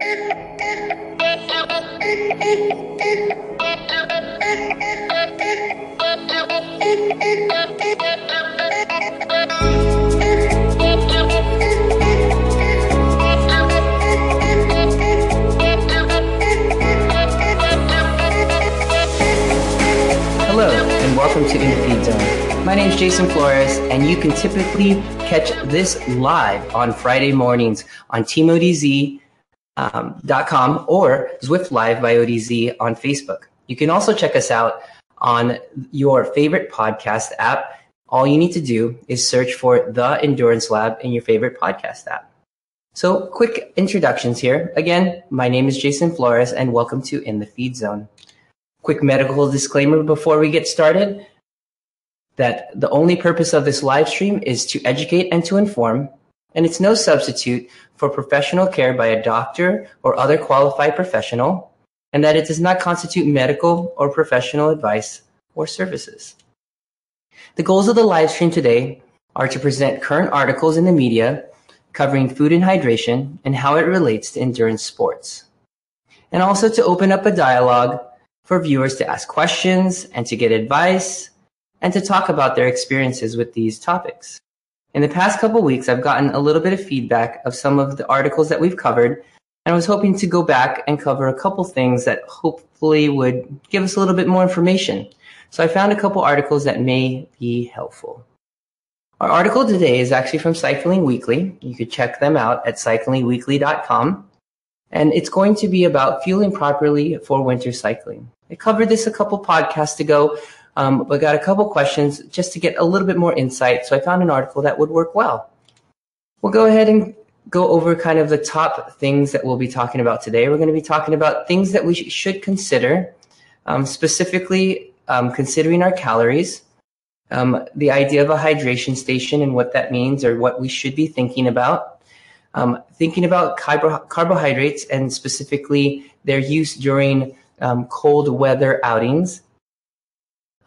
Hello, and welcome to In the Feed Zone. My name is Jason Flores, and you can typically catch this live on Friday mornings on TeamODZ.com um, .com or Zwift Live by ODZ on Facebook. You can also check us out on your favorite podcast app. All you need to do is search for The Endurance Lab in your favorite podcast app. So, quick introductions here. Again, my name is Jason Flores, and welcome to In the Feed Zone. Quick medical disclaimer before we get started that the only purpose of this live stream is to educate and to inform, and it's no substitute for professional care by a doctor or other qualified professional, and that it does not constitute medical or professional advice or services. The goals of the live stream today are to present current articles in the media covering food and hydration and how it relates to endurance sports, and also to open up a dialogue for viewers to ask questions and to get advice and to talk about their experiences with these topics. In the past couple weeks, I've gotten a little bit of feedback of some of the articles that we've covered, and I was hoping to go back and cover a couple things that hopefully would give us a little bit more information. So I found a couple articles that may be helpful. Our article today is actually from Cycling Weekly. You could check them out at cyclingweekly.com. And it's going to be about fueling properly for winter cycling. I covered this a couple podcasts ago, um, but got a couple questions just to get a little bit more insight. So I found an article that would work well. We'll go ahead and go over kind of the top things that we'll be talking about today. We're going to be talking about things that we sh- should consider, um, specifically um, considering our calories, um, the idea of a hydration station and what that means or what we should be thinking about, um, thinking about carbo- carbohydrates and specifically their use during um, cold weather outings.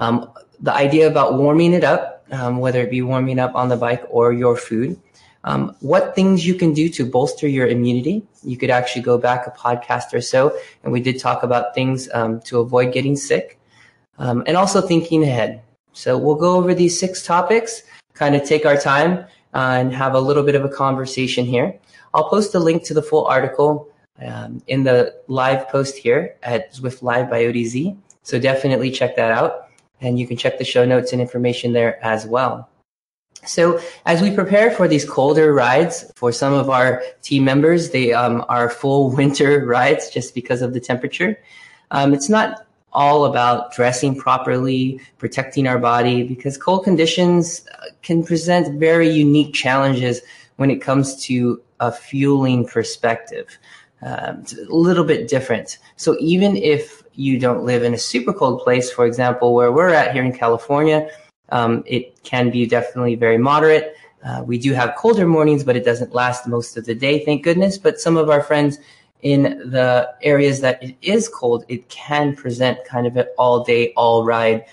Um, the idea about warming it up, um, whether it be warming up on the bike or your food. Um, what things you can do to bolster your immunity. You could actually go back a podcast or so, and we did talk about things um, to avoid getting sick, um, and also thinking ahead. So we'll go over these six topics, kind of take our time uh, and have a little bit of a conversation here. I'll post a link to the full article um, in the live post here at Zwift Live by ODZ. So definitely check that out. And you can check the show notes and information there as well. So as we prepare for these colder rides, for some of our team members, they um, are full winter rides just because of the temperature. Um, it's not all about dressing properly, protecting our body, because cold conditions uh, can present very unique challenges when it comes to a fueling perspective. Um, it's a little bit different. So even if you don't live in a super cold place, for example, where we're at here in California, um, it can be definitely very moderate. Uh, we do have colder mornings, but it doesn't last most of the day, thank goodness. But some of our friends in the areas that it is cold, it can present kind of an all day, all ride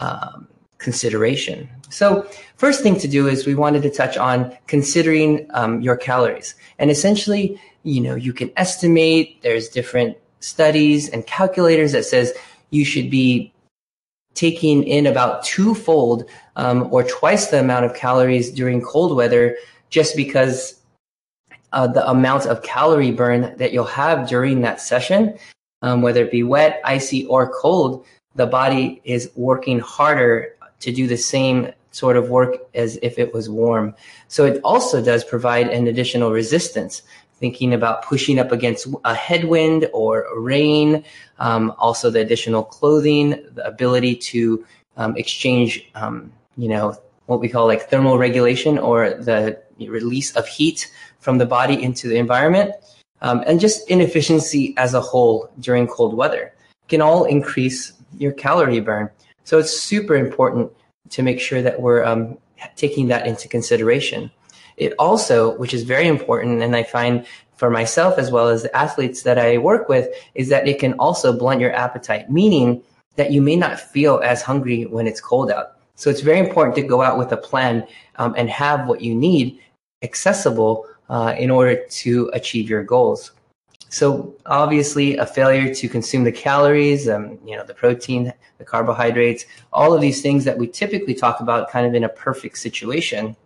um, consideration. So, first thing to do is we wanted to touch on considering um, your calories. And essentially, you know, you can estimate, there's different studies and calculators that says you should be taking in about twofold um, or twice the amount of calories during cold weather just because uh, the amount of calorie burn that you'll have during that session, um, whether it be wet, icy, or cold, the body is working harder to do the same sort of work as if it was warm. So it also does provide an additional resistance. Thinking about pushing up against a headwind or rain, um, also the additional clothing, the ability to um, exchange, um, you know, what we call like thermal regulation or the release of heat from the body into the environment, um, and just inefficiency as a whole during cold weather can all increase your calorie burn. So it's super important to make sure that we're um, taking that into consideration. It also, which is very important, and I find for myself as well as the athletes that I work with, is that it can also blunt your appetite, meaning that you may not feel as hungry when it's cold out. So it's very important to go out with a plan um, and have what you need accessible uh, in order to achieve your goals. So obviously, a failure to consume the calories, um, you know, the protein, the carbohydrates, all of these things that we typically talk about, kind of in a perfect situation,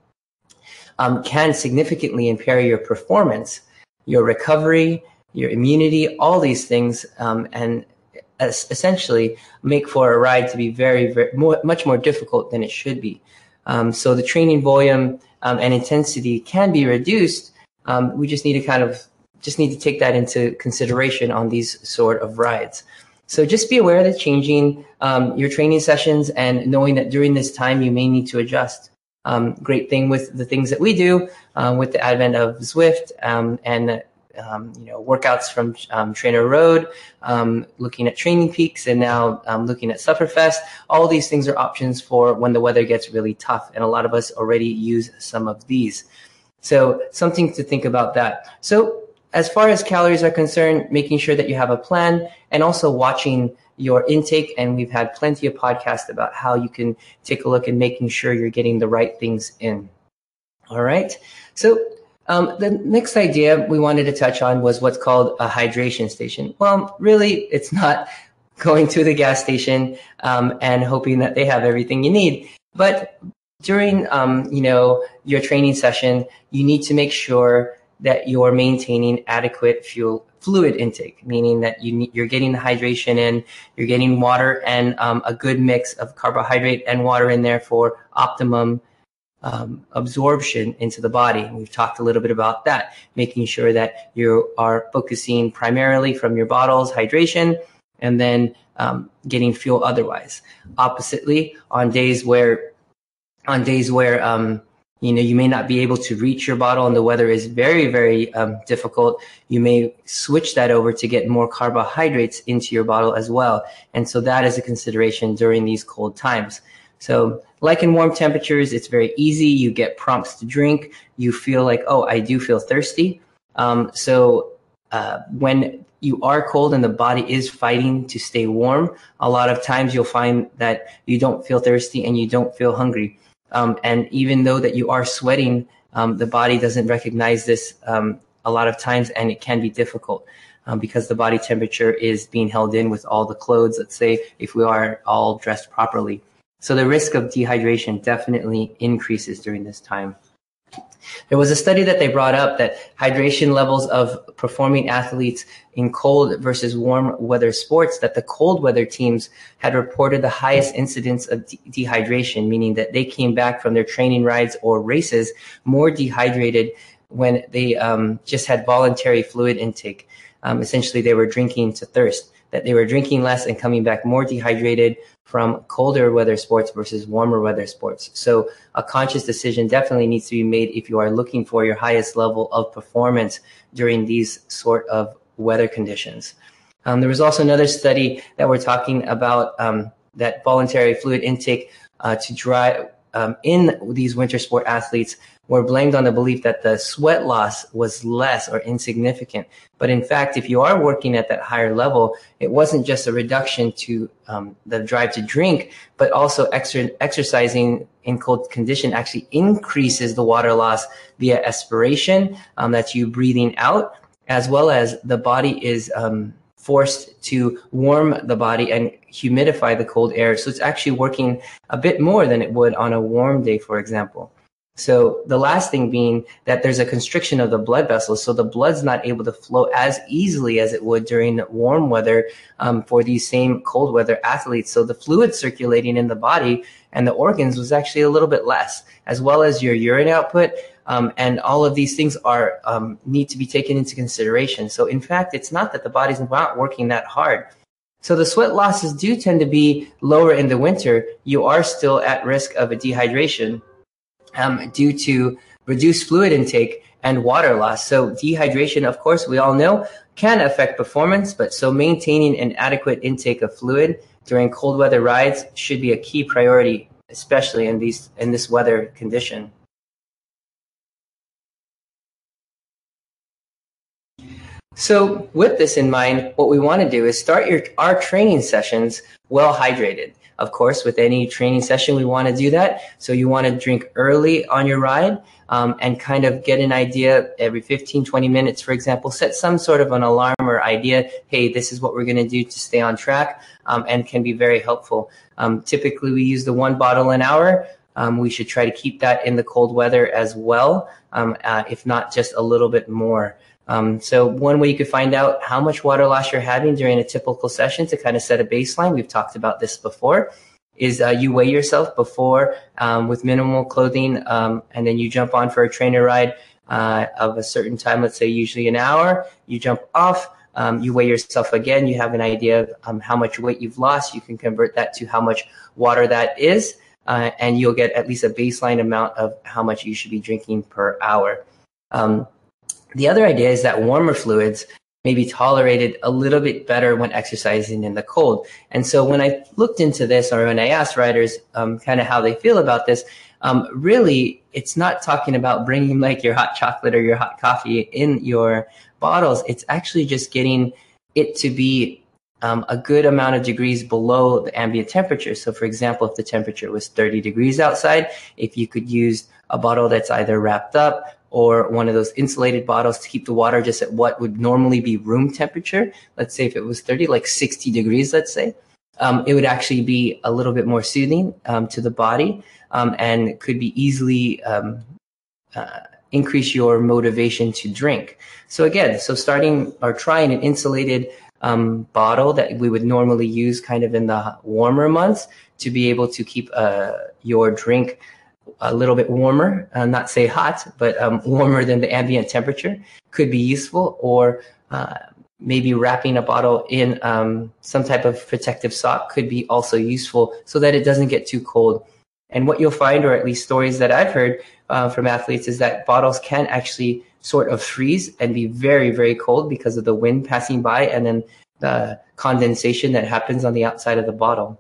um, can significantly impair your performance, your recovery, your immunity, all these things, um, and essentially make for a ride to be very, very more, much more difficult than it should be. Um, so the training volume um, and intensity can be reduced. Um, we just need to kind of just need to take that into consideration on these sort of rides. So just be aware that changing um, your training sessions and knowing that during this time you may need to adjust. Um, great thing with the things that we do uh, with the advent of Zwift um, and um, you know workouts from um, TrainerRoad, um, looking at Training Peaks, and now um, looking at Sufferfest. All these things are options for when the weather gets really tough, and a lot of us already use some of these. So something to think about that. So as far as calories are concerned, making sure that you have a plan and also watching your intake. And we've had plenty of podcasts about how you can take a look and making sure you're getting the right things in. All right. So um, the next idea we wanted to touch on was what's called a hydration station. Well, really, it's not going to the gas station um, and hoping that they have everything you need. But during, um, you know, your training session, you need to make sure that you're maintaining adequate fuel fluid intake, meaning that you you're getting the hydration in, you're getting water and um, a good mix of carbohydrate and water in there for optimum um, absorption into the body. We've talked a little bit about that, making sure that you are focusing primarily from your bottles hydration and then um, getting fuel otherwise. Oppositely, on days where on days where um, you know you may not be able to reach your bottle and the weather is very very um, difficult. You may switch that over to get more carbohydrates into your bottle as well. And so that is a consideration during these cold times. So like in warm temperatures it's very easy. You get prompts to drink. You feel like oh i do feel thirsty. Um, so uh, when you are cold and the body is fighting to stay warm a lot of times you'll find that you don't feel thirsty and you don't feel hungry um, and even though that you are sweating, um, the body doesn't recognize this um, a lot of times, and it can be difficult um, because the body temperature is being held in with all the clothes. Let's say if we are all dressed properly, so the risk of dehydration definitely increases during this time. There was a study that they brought up that hydration levels of performing athletes in cold versus warm weather sports, that the cold weather teams had reported the highest incidence of de- dehydration, meaning that they came back from their training rides or races more dehydrated when they um, just had voluntary fluid intake. Um, essentially, they were drinking to thirst, that they were drinking less and coming back more dehydrated from colder weather sports versus warmer weather sports. So a conscious decision definitely needs to be made if you are looking for your highest level of performance during these sort of weather conditions. Um, there was also another study that we're talking about um, that voluntary fluid intake uh, to dry um, in these winter sport athletes were blamed on the belief that the sweat loss was less or insignificant. But in fact, if you are working at that higher level, it wasn't just a reduction to um, the drive to drink, but also exercising in cold condition actually increases the water loss via aspiration. Um, that's you breathing out, as well as the body is um, forced to warm the body and humidify the cold air. So it's actually working a bit more than it would on a warm day, for example. So the last thing being that there's a constriction of the blood vessels, so the blood's not able to flow as easily as it would during warm weather um, for these same cold weather athletes. So the fluid circulating in the body and the organs was actually a little bit less, as well as your urine output. Um, and all of these things are um, need to be taken into consideration. So in fact, it's not that the body's not working that hard. So the sweat losses do tend to be lower in the winter. You are still at risk of a dehydration um, due to reduced fluid intake and water loss. So dehydration, of course, we all know can affect performance, but so maintaining an adequate intake of fluid during cold weather rides should be a key priority, especially in these in this weather condition. So with this in mind, what we want to do is start your, our training sessions well hydrated. Of course, with any training session, we want to do that. So you want to drink early on your ride um, and kind of get an idea every 15, 20 minutes, for example, set some sort of an alarm or idea. Hey, this is what we're going to do to stay on track um, and can be very helpful. Um, typically, we use the one bottle an hour. Um, we should try to keep that in the cold weather as well, um, uh, if not just a little bit more. Um, so one way you could find out how much water loss you're having during a typical session to kind of set a baseline, we've talked about this before, is uh, you weigh yourself before um, with minimal clothing, um, and then you jump on for a trainer ride uh, of a certain time, let's say usually an hour. You jump off, um, you weigh yourself again. You have an idea of um, how much weight you've lost. You can convert that to how much water that is, uh, and you'll get at least a baseline amount of how much you should be drinking per hour. Um, the other idea is that warmer fluids may be tolerated a little bit better when exercising in the cold. And so when I looked into this, or when I asked riders um, kind of how they feel about this, um, really, it's not talking about bringing like your hot chocolate or your hot coffee in your bottles. It's actually just getting it to be um, a good amount of degrees below the ambient temperature. So, for example, if the temperature was 30 degrees outside, if you could use a bottle that's either wrapped up or one of those insulated bottles to keep the water just at what would normally be room temperature. Let's say if it was 30, like 60 degrees, let's say, um, it would actually be a little bit more soothing um, to the body um, and could be easily um, uh, increase your motivation to drink. So again, so starting or trying an insulated um, bottle that we would normally use kind of in the warmer months to be able to keep uh, your drink a little bit warmer, uh, not say hot, but um, warmer than the ambient temperature could be useful, or uh, maybe wrapping a bottle in um, some type of protective sock could be also useful so that it doesn't get too cold. And what you'll find, or at least stories that I've heard uh, from athletes, is that bottles can actually sort of freeze and be very, very cold because of the wind passing by and then the condensation that happens on the outside of the bottle.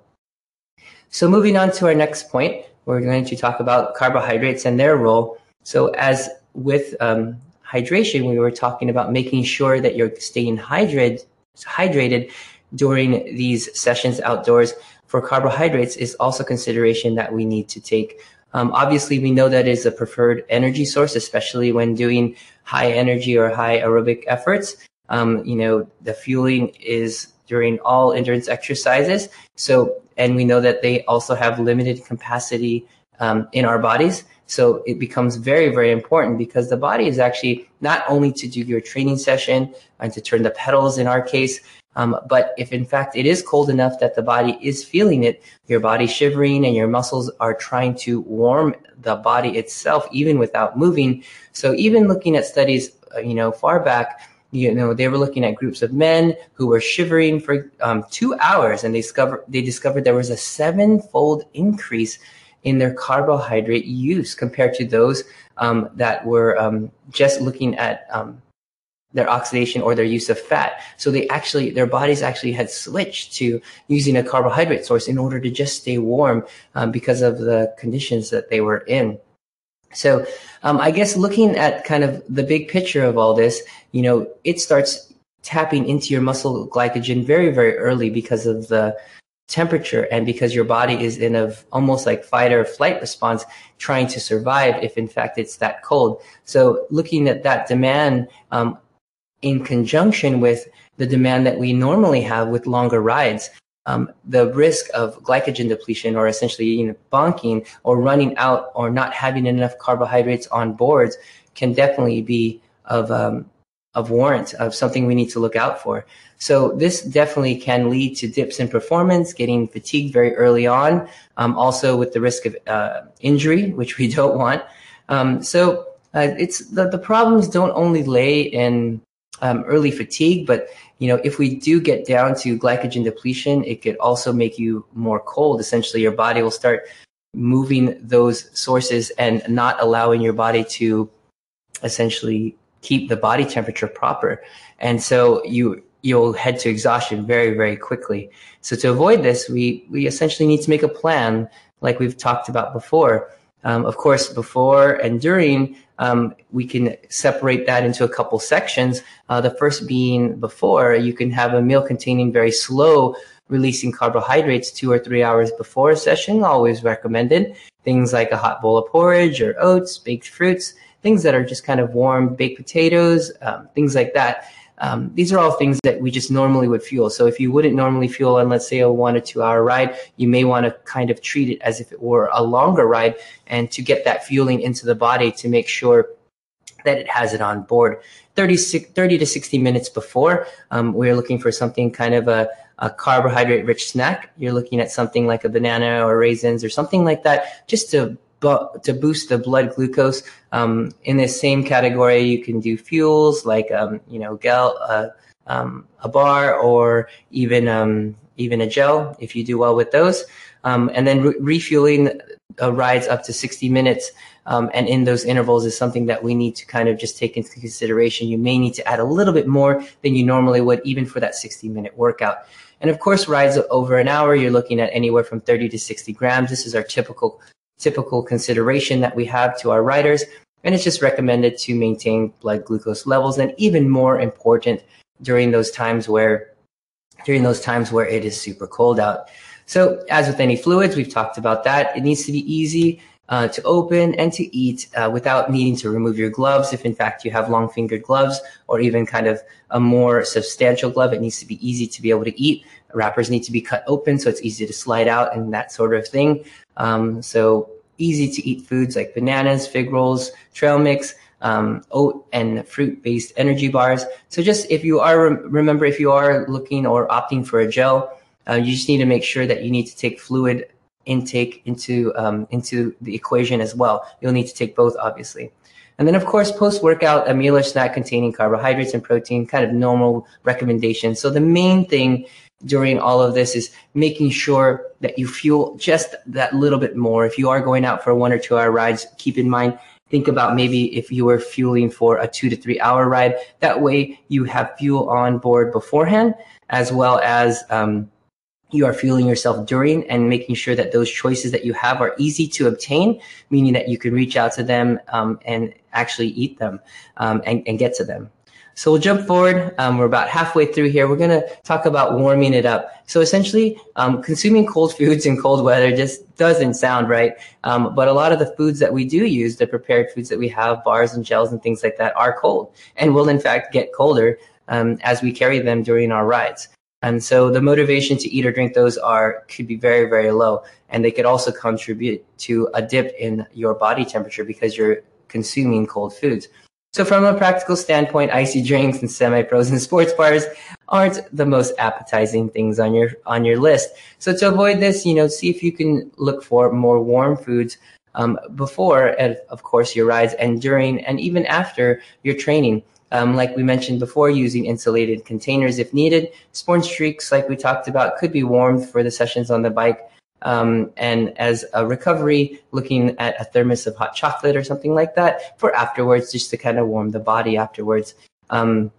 So moving on to our next point, we're going to talk about carbohydrates and their role. So, as with um, hydration, we were talking about making sure that you're staying hydrated, hydrated during these sessions outdoors. For carbohydrates, is also consideration that we need to take. Um, obviously, we know that is a preferred energy source, especially when doing high energy or high aerobic efforts. Um, you know, the fueling is during all endurance exercises. So and we know that they also have limited capacity um, in our bodies. So it becomes very, very important because the body is actually not only to do your training session and to turn the pedals in our case, um, but if in fact it is cold enough that the body is feeling it, your body shivering and your muscles are trying to warm the body itself, even without moving. So even looking at studies, uh, you know, far back, you know they were looking at groups of men who were shivering for um, two hours and they discovered they discovered there was a sevenfold increase in their carbohydrate use compared to those um, that were um, just looking at um, their oxidation or their use of fat. So they actually, their bodies actually had switched to using a carbohydrate source in order to just stay warm um, because of the conditions that they were in. So um, I guess looking at kind of the big picture of all this, you know, it starts tapping into your muscle glycogen very, very early because of the temperature and because your body is in a almost like fight or flight response trying to survive if in fact it's that cold. So looking at that demand um, in conjunction with the demand that we normally have with longer rides, um, the risk of glycogen depletion or essentially you know, bonking or running out or not having enough carbohydrates on boards can definitely be of um, of warrant of something we need to look out for. So this definitely can lead to dips in performance, getting fatigued very early on, um, also with the risk of uh, injury, which we don't want. Um, so uh, it's the, the problems don't only lay in um, early fatigue, but you know, if we do get down to glycogen depletion, it could also make you more cold. Essentially, your body will start moving those sources and not allowing your body to essentially keep the body temperature proper. And so you you'll head to exhaustion very, very quickly. So to avoid this, we we essentially need to make a plan, like we've talked about before. Um, of course, before and during um, we can separate that into a couple sections. Uh, the first being before, you can have a meal containing very slow releasing carbohydrates two or three hours before a session, always recommended. Things like a hot bowl of porridge or oats, baked fruits, things that are just kind of warm, baked potatoes, um, things like that. Um, these are all things that we just normally would fuel. So if you wouldn't normally fuel on, let's say, a one or two hour ride, you may want to kind of treat it as if it were a longer ride and to get that fueling into the body to make sure that it has it on board. 30, 30 to 60 minutes before, um, we're looking for something kind of a, a carbohydrate rich snack. You're looking at something like a banana or raisins or something like that just to to boost the blood glucose. Um, in this same category, you can do fuels like um, you know gel, uh, um, a bar, or even um, even a gel if you do well with those. Um, and then re- refueling uh, rides up to 60 minutes. Um, and in those intervals is something that we need to kind of just take into consideration. You may need to add a little bit more than you normally would, even for that 60 minute workout. And of course, rides over an hour, you're looking at anywhere from 30 to 60 grams. This is our typical typical consideration that we have to our riders. And it's just recommended to maintain blood glucose levels and even more important during those times where during those times where it is super cold out. So as with any fluids, we've talked about that. It needs to be easy uh, to open and to eat uh, without needing to remove your gloves. If in fact you have long fingered gloves or even kind of a more substantial glove, it needs to be easy to be able to eat. Wrappers need to be cut open so it's easy to slide out and that sort of thing. Um, so easy to eat foods like bananas, fig rolls, trail mix, um, oat and fruit based energy bars. So just if you are, remember, if you are looking or opting for a gel, uh, you just need to make sure that you need to take fluid intake into, um, into the equation as well. You'll need to take both, obviously. And then, of course, post workout, a meal or snack containing carbohydrates and protein, kind of normal recommendations. So the main thing during all of this is making sure that you fuel just that little bit more. If you are going out for one or two hour rides, keep in mind, think about maybe if you were fueling for a two to three hour ride. That way you have fuel on board beforehand, as well as, um, you are fueling yourself during and making sure that those choices that you have are easy to obtain, meaning that you can reach out to them um, and actually eat them um, and, and get to them. So we'll jump forward. Um, we're about halfway through here. We're going to talk about warming it up. So essentially, um, consuming cold foods in cold weather just doesn't sound right. Um, but a lot of the foods that we do use, the prepared foods that we have, bars and gels and things like that, are cold and will in fact get colder um, as we carry them during our rides. And so the motivation to eat or drink those are could be very, very low. And they could also contribute to a dip in your body temperature because you're consuming cold foods. So from a practical standpoint, icy drinks and semi-frozen sports bars aren't the most appetizing things on your on your list. So to avoid this, you know, see if you can look for more warm foods um, before, and of course, your rides and during and even after your training. Um, like we mentioned before, using insulated containers if needed. Sports drinks, like we talked about, could be warmed for the sessions on the bike. Um, and as a recovery, looking at a thermos of hot chocolate or something like that for afterwards, just to kind of warm the body afterwards. Um,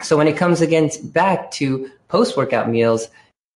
so when it comes again back to post workout meals,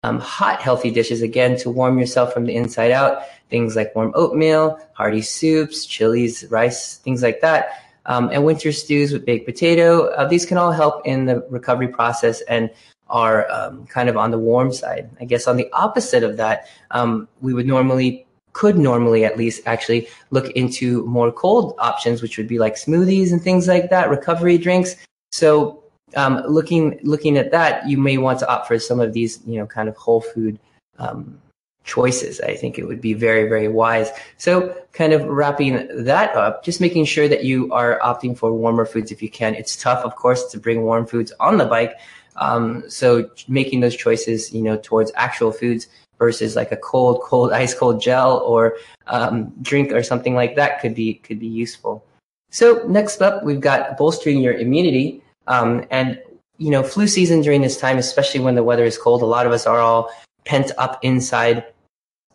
um, hot healthy dishes again to warm yourself from the inside out. Things like warm oatmeal, hearty soups, chilies, rice, things like that. Um, and winter stews with baked potato. Uh, these can all help in the recovery process and are um, kind of on the warm side. I guess on the opposite of that, um, we would normally could normally at least actually look into more cold options, which would be like smoothies and things like that, recovery drinks. So um, looking looking at that, you may want to opt for some of these, you know, kind of whole food um, choices. I think it would be very very wise. So kind of wrapping that up, just making sure that you are opting for warmer foods if you can. It's tough, of course, to bring warm foods on the bike. Um, so making those choices, you know, towards actual foods versus like a cold, cold, ice cold gel or um, drink or something like that could be could be useful. So next up, we've got bolstering your immunity. Um, and you know, flu season during this time, especially when the weather is cold, a lot of us are all pent up inside,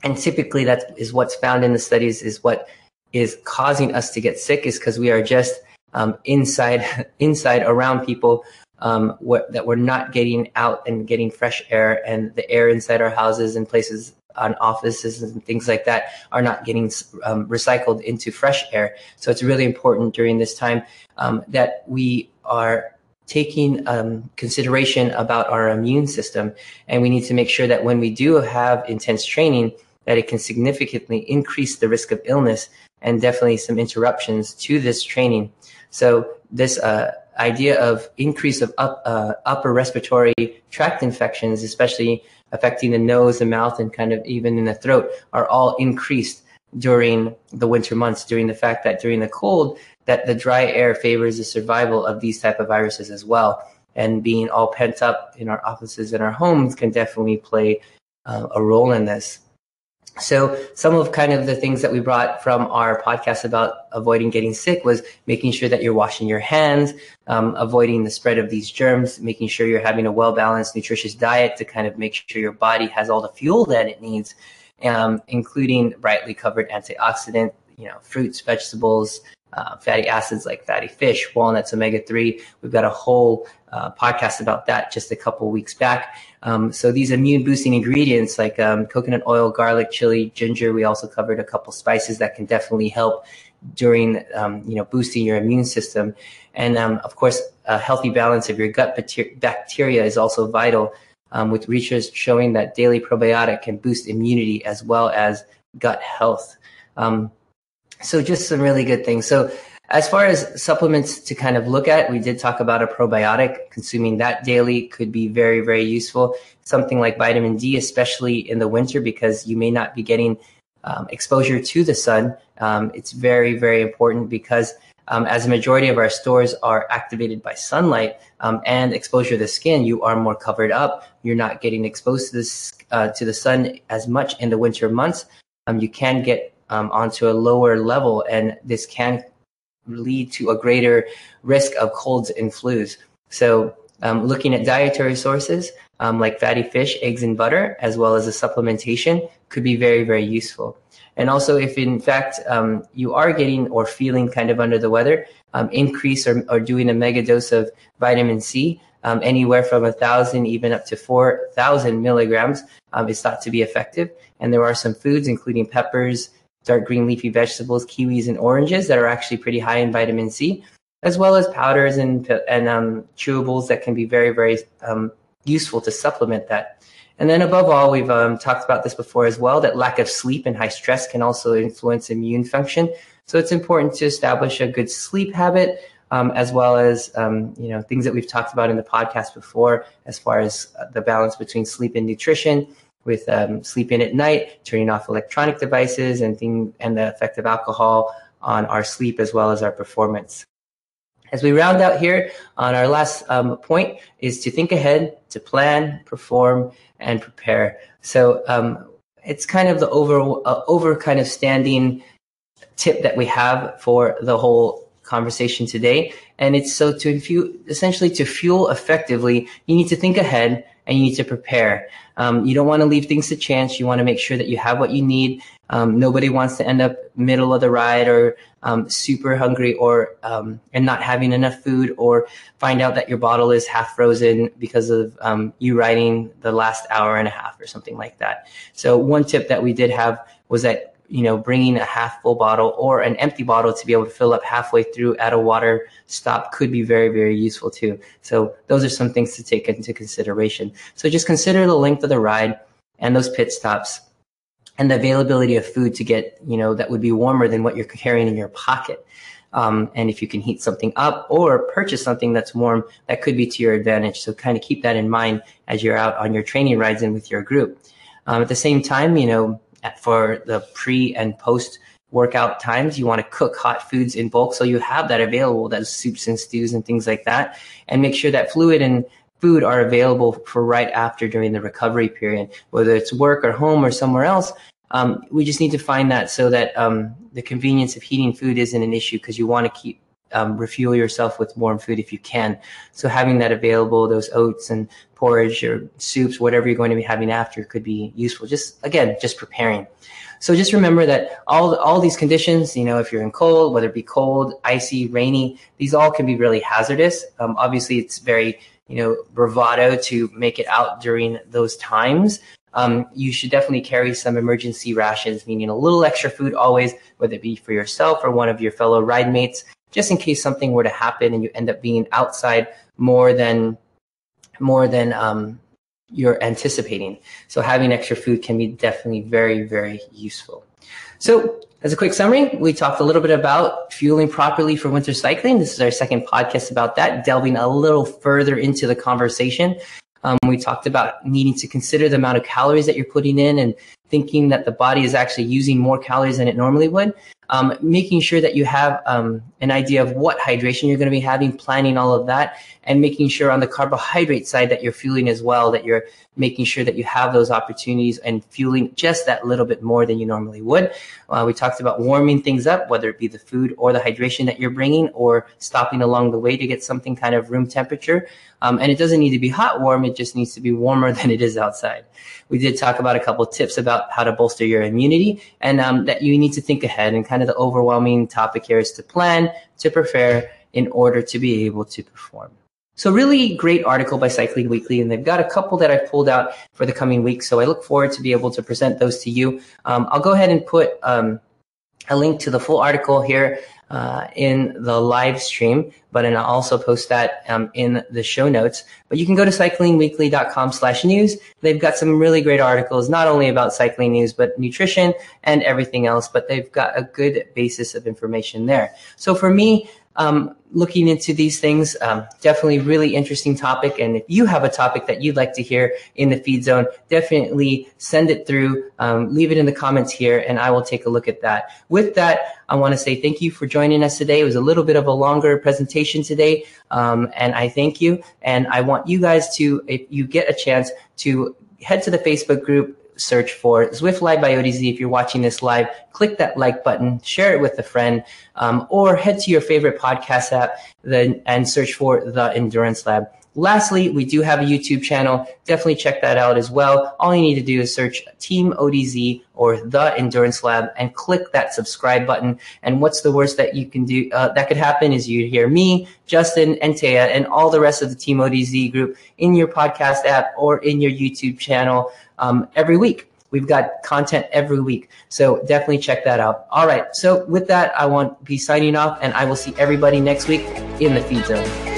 and typically that is what's found in the studies is what is causing us to get sick is because we are just um, inside inside around people um, what, that we're not getting out and getting fresh air and the air inside our houses and places on offices and things like that are not getting um, recycled into fresh air. So it's really important during this time um, that we are taking um, consideration about our immune system. And we need to make sure that when we do have intense training, that it can significantly increase the risk of illness and definitely some interruptions to this training. So this uh, idea of increase of up, uh, upper respiratory tract infections, especially affecting the nose, the mouth, and kind of even in the throat, are all increased during the winter months. During the fact that during the cold, that the dry air favors the survival of these type of viruses as well. And being all pent up in our offices and our homes can definitely play uh, a role in this. So some of kind of the things that we brought from our podcast about avoiding getting sick was making sure that you're washing your hands, um, avoiding the spread of these germs, making sure you're having a well balanced, nutritious diet to kind of make sure your body has all the fuel that it needs, um, including brightly covered antioxidant, you know, fruits, vegetables, uh, fatty acids like fatty fish, walnuts, omega 3. We've got a whole uh, podcast about that just a couple weeks back. Um, so these immune boosting ingredients like um, coconut oil, garlic, chili, ginger. We also covered a couple spices that can definitely help during um, you know boosting your immune system, and um, of course a healthy balance of your gut bacteria is also vital. Um, with research showing that daily probiotic can boost immunity as well as gut health. Um, so just some really good things. So as far as supplements to kind of look at, we did talk about a probiotic. Consuming that daily could be very, very useful. Something like vitamin D, especially in the winter, because you may not be getting um, exposure to the sun. Um, it's very, very important because um, as a majority of our stores are activated by sunlight um, and exposure to the skin, you are more covered up. You're not getting exposed to this uh, to the sun as much in the winter months. Um, you can get um, onto a lower level, and this can lead to a greater risk of colds and flus. So, um, looking at dietary sources um, like fatty fish, eggs, and butter, as well as a supplementation, could be very, very useful. And also, if in fact um, you are getting or feeling kind of under the weather, um, increase or, or doing a mega dose of vitamin C, um, anywhere from a thousand even up to four thousand milligrams, um, is thought to be effective. And there are some foods, including peppers, dark green leafy vegetables, kiwis, and oranges that are actually pretty high in vitamin C, as well as powders and, and um, chewables that can be very, very um, useful to supplement that. And then above all, we've um, talked about this before as well, that lack of sleep and high stress can also influence immune function. So it's important to establish a good sleep habit, um, as well as um, you know things that we've talked about in the podcast before, as far as uh, the balance between sleep and nutrition, with um, sleeping at night, turning off electronic devices, and thing, and the effect of alcohol on our sleep as well as our performance. As we round out here on our last um, point is to think ahead, to plan, perform, and prepare. So um, it's kind of the over uh, over kind of standing tip that we have for the whole conversation today, and it's so to essentially to fuel effectively, you need to think ahead and you need to prepare. Um, you don't want to leave things to chance. You want to make sure that you have what you need. Um, nobody wants to end up middle of the ride or um, super hungry or um, and not having enough food or find out that your bottle is half frozen because of um, you riding the last hour and a half or something like that. So one tip that we did have was that you know, bringing a half full bottle or an empty bottle to be able to fill up halfway through at a water stop could be very, very useful too. So those are some things to take into consideration. So just consider the length of the ride and those pit stops and the availability of food to get, you know, that would be warmer than what you're carrying in your pocket. Um, and if you can heat something up or purchase something that's warm, that could be to your advantage. So kind of keep that in mind as you're out on your training rides and with your group. Um, at the same time, you know, for the pre and post workout times. You want to cook hot foods in bulk so you have that available, those soups and stews and things like that. And make sure that fluid and food are available for right after during the recovery period, whether it's work or home or somewhere else. Um, we just need to find that so that um, the convenience of heating food isn't an issue because you want to keep um, refuel yourself with warm food if you can. So having that available, those oats and porridge or soups, whatever you're going to be having after could be useful. Just again, just preparing. So just remember that all all these conditions, you know, if you're in cold, whether it be cold, icy, rainy, these all can be really hazardous. Um, obviously, it's very you know bravado to make it out during those times. um, you should definitely carry some emergency rations, meaning a little extra food always, whether it be for yourself or one of your fellow ride mates, just in case something were to happen and you end up being outside more than more than um, you're anticipating. So having extra food can be definitely very, very useful. So as a quick summary, we talked a little bit about fueling properly for winter cycling. This is our second podcast about that, delving a little further into the conversation. Um, we talked about needing to consider the amount of calories that you're putting in and thinking that the body is actually using more calories than it normally would um, making sure that you have um, an idea of what hydration you're going to be having, planning all of that, and making sure on the carbohydrate side that you're fueling as well, that you're making sure that you have those opportunities and fueling just that little bit more than you normally would. Uh, we talked about warming things up, whether it be the food or the hydration that you're bringing, or stopping along the way to get something kind of room temperature. Um, and it doesn't need to be hot warm, it just needs to be warmer than it is outside. We did talk about a couple tips about how to bolster your immunity and um, that you need to think ahead. And kind of the overwhelming topic here is to plan, to prepare in order to be able to perform. So really great article by Cycling Weekly, and they've got a couple that I've pulled out for the coming week. So I look forward to be able to present those to you. Um, I'll go ahead and put um, a link to the full article here uh, in the live stream, but and I'll also post that um, in the show notes. But you can go to cyclingweekly.com slash news. They've got some really great articles, not only about cycling news, but nutrition and everything else, but they've got a good basis of information there. So for me, um, looking into these things. Um, definitely really interesting topic. And if you have a topic that you'd like to hear in the feed zone, definitely send it through. Um, leave it in the comments here and I will take a look at that. With that, I want to say thank you for joining us today. It was a little bit of a longer presentation today. Um, and I thank you. And I want you guys to, if you get a chance to head to the Facebook group, search for Zwift Live by ODZ. If you're watching this live, click that like button, share it with a friend, um, or head to your favorite podcast app then, and search for The Endurance Lab. Lastly, we do have a YouTube channel. Definitely check that out as well. All you need to do is search Team ODZ or The Endurance Lab and click that subscribe button. And what's the worst that you can do, uh, that could happen is you hear me, Justin, and Taya, and all the rest of the Team ODZ group in your podcast app or in your YouTube channel um, every week. We've got content every week. So definitely check that out. All right. So with that, I want to be signing off and I will see everybody next week in the feed zone.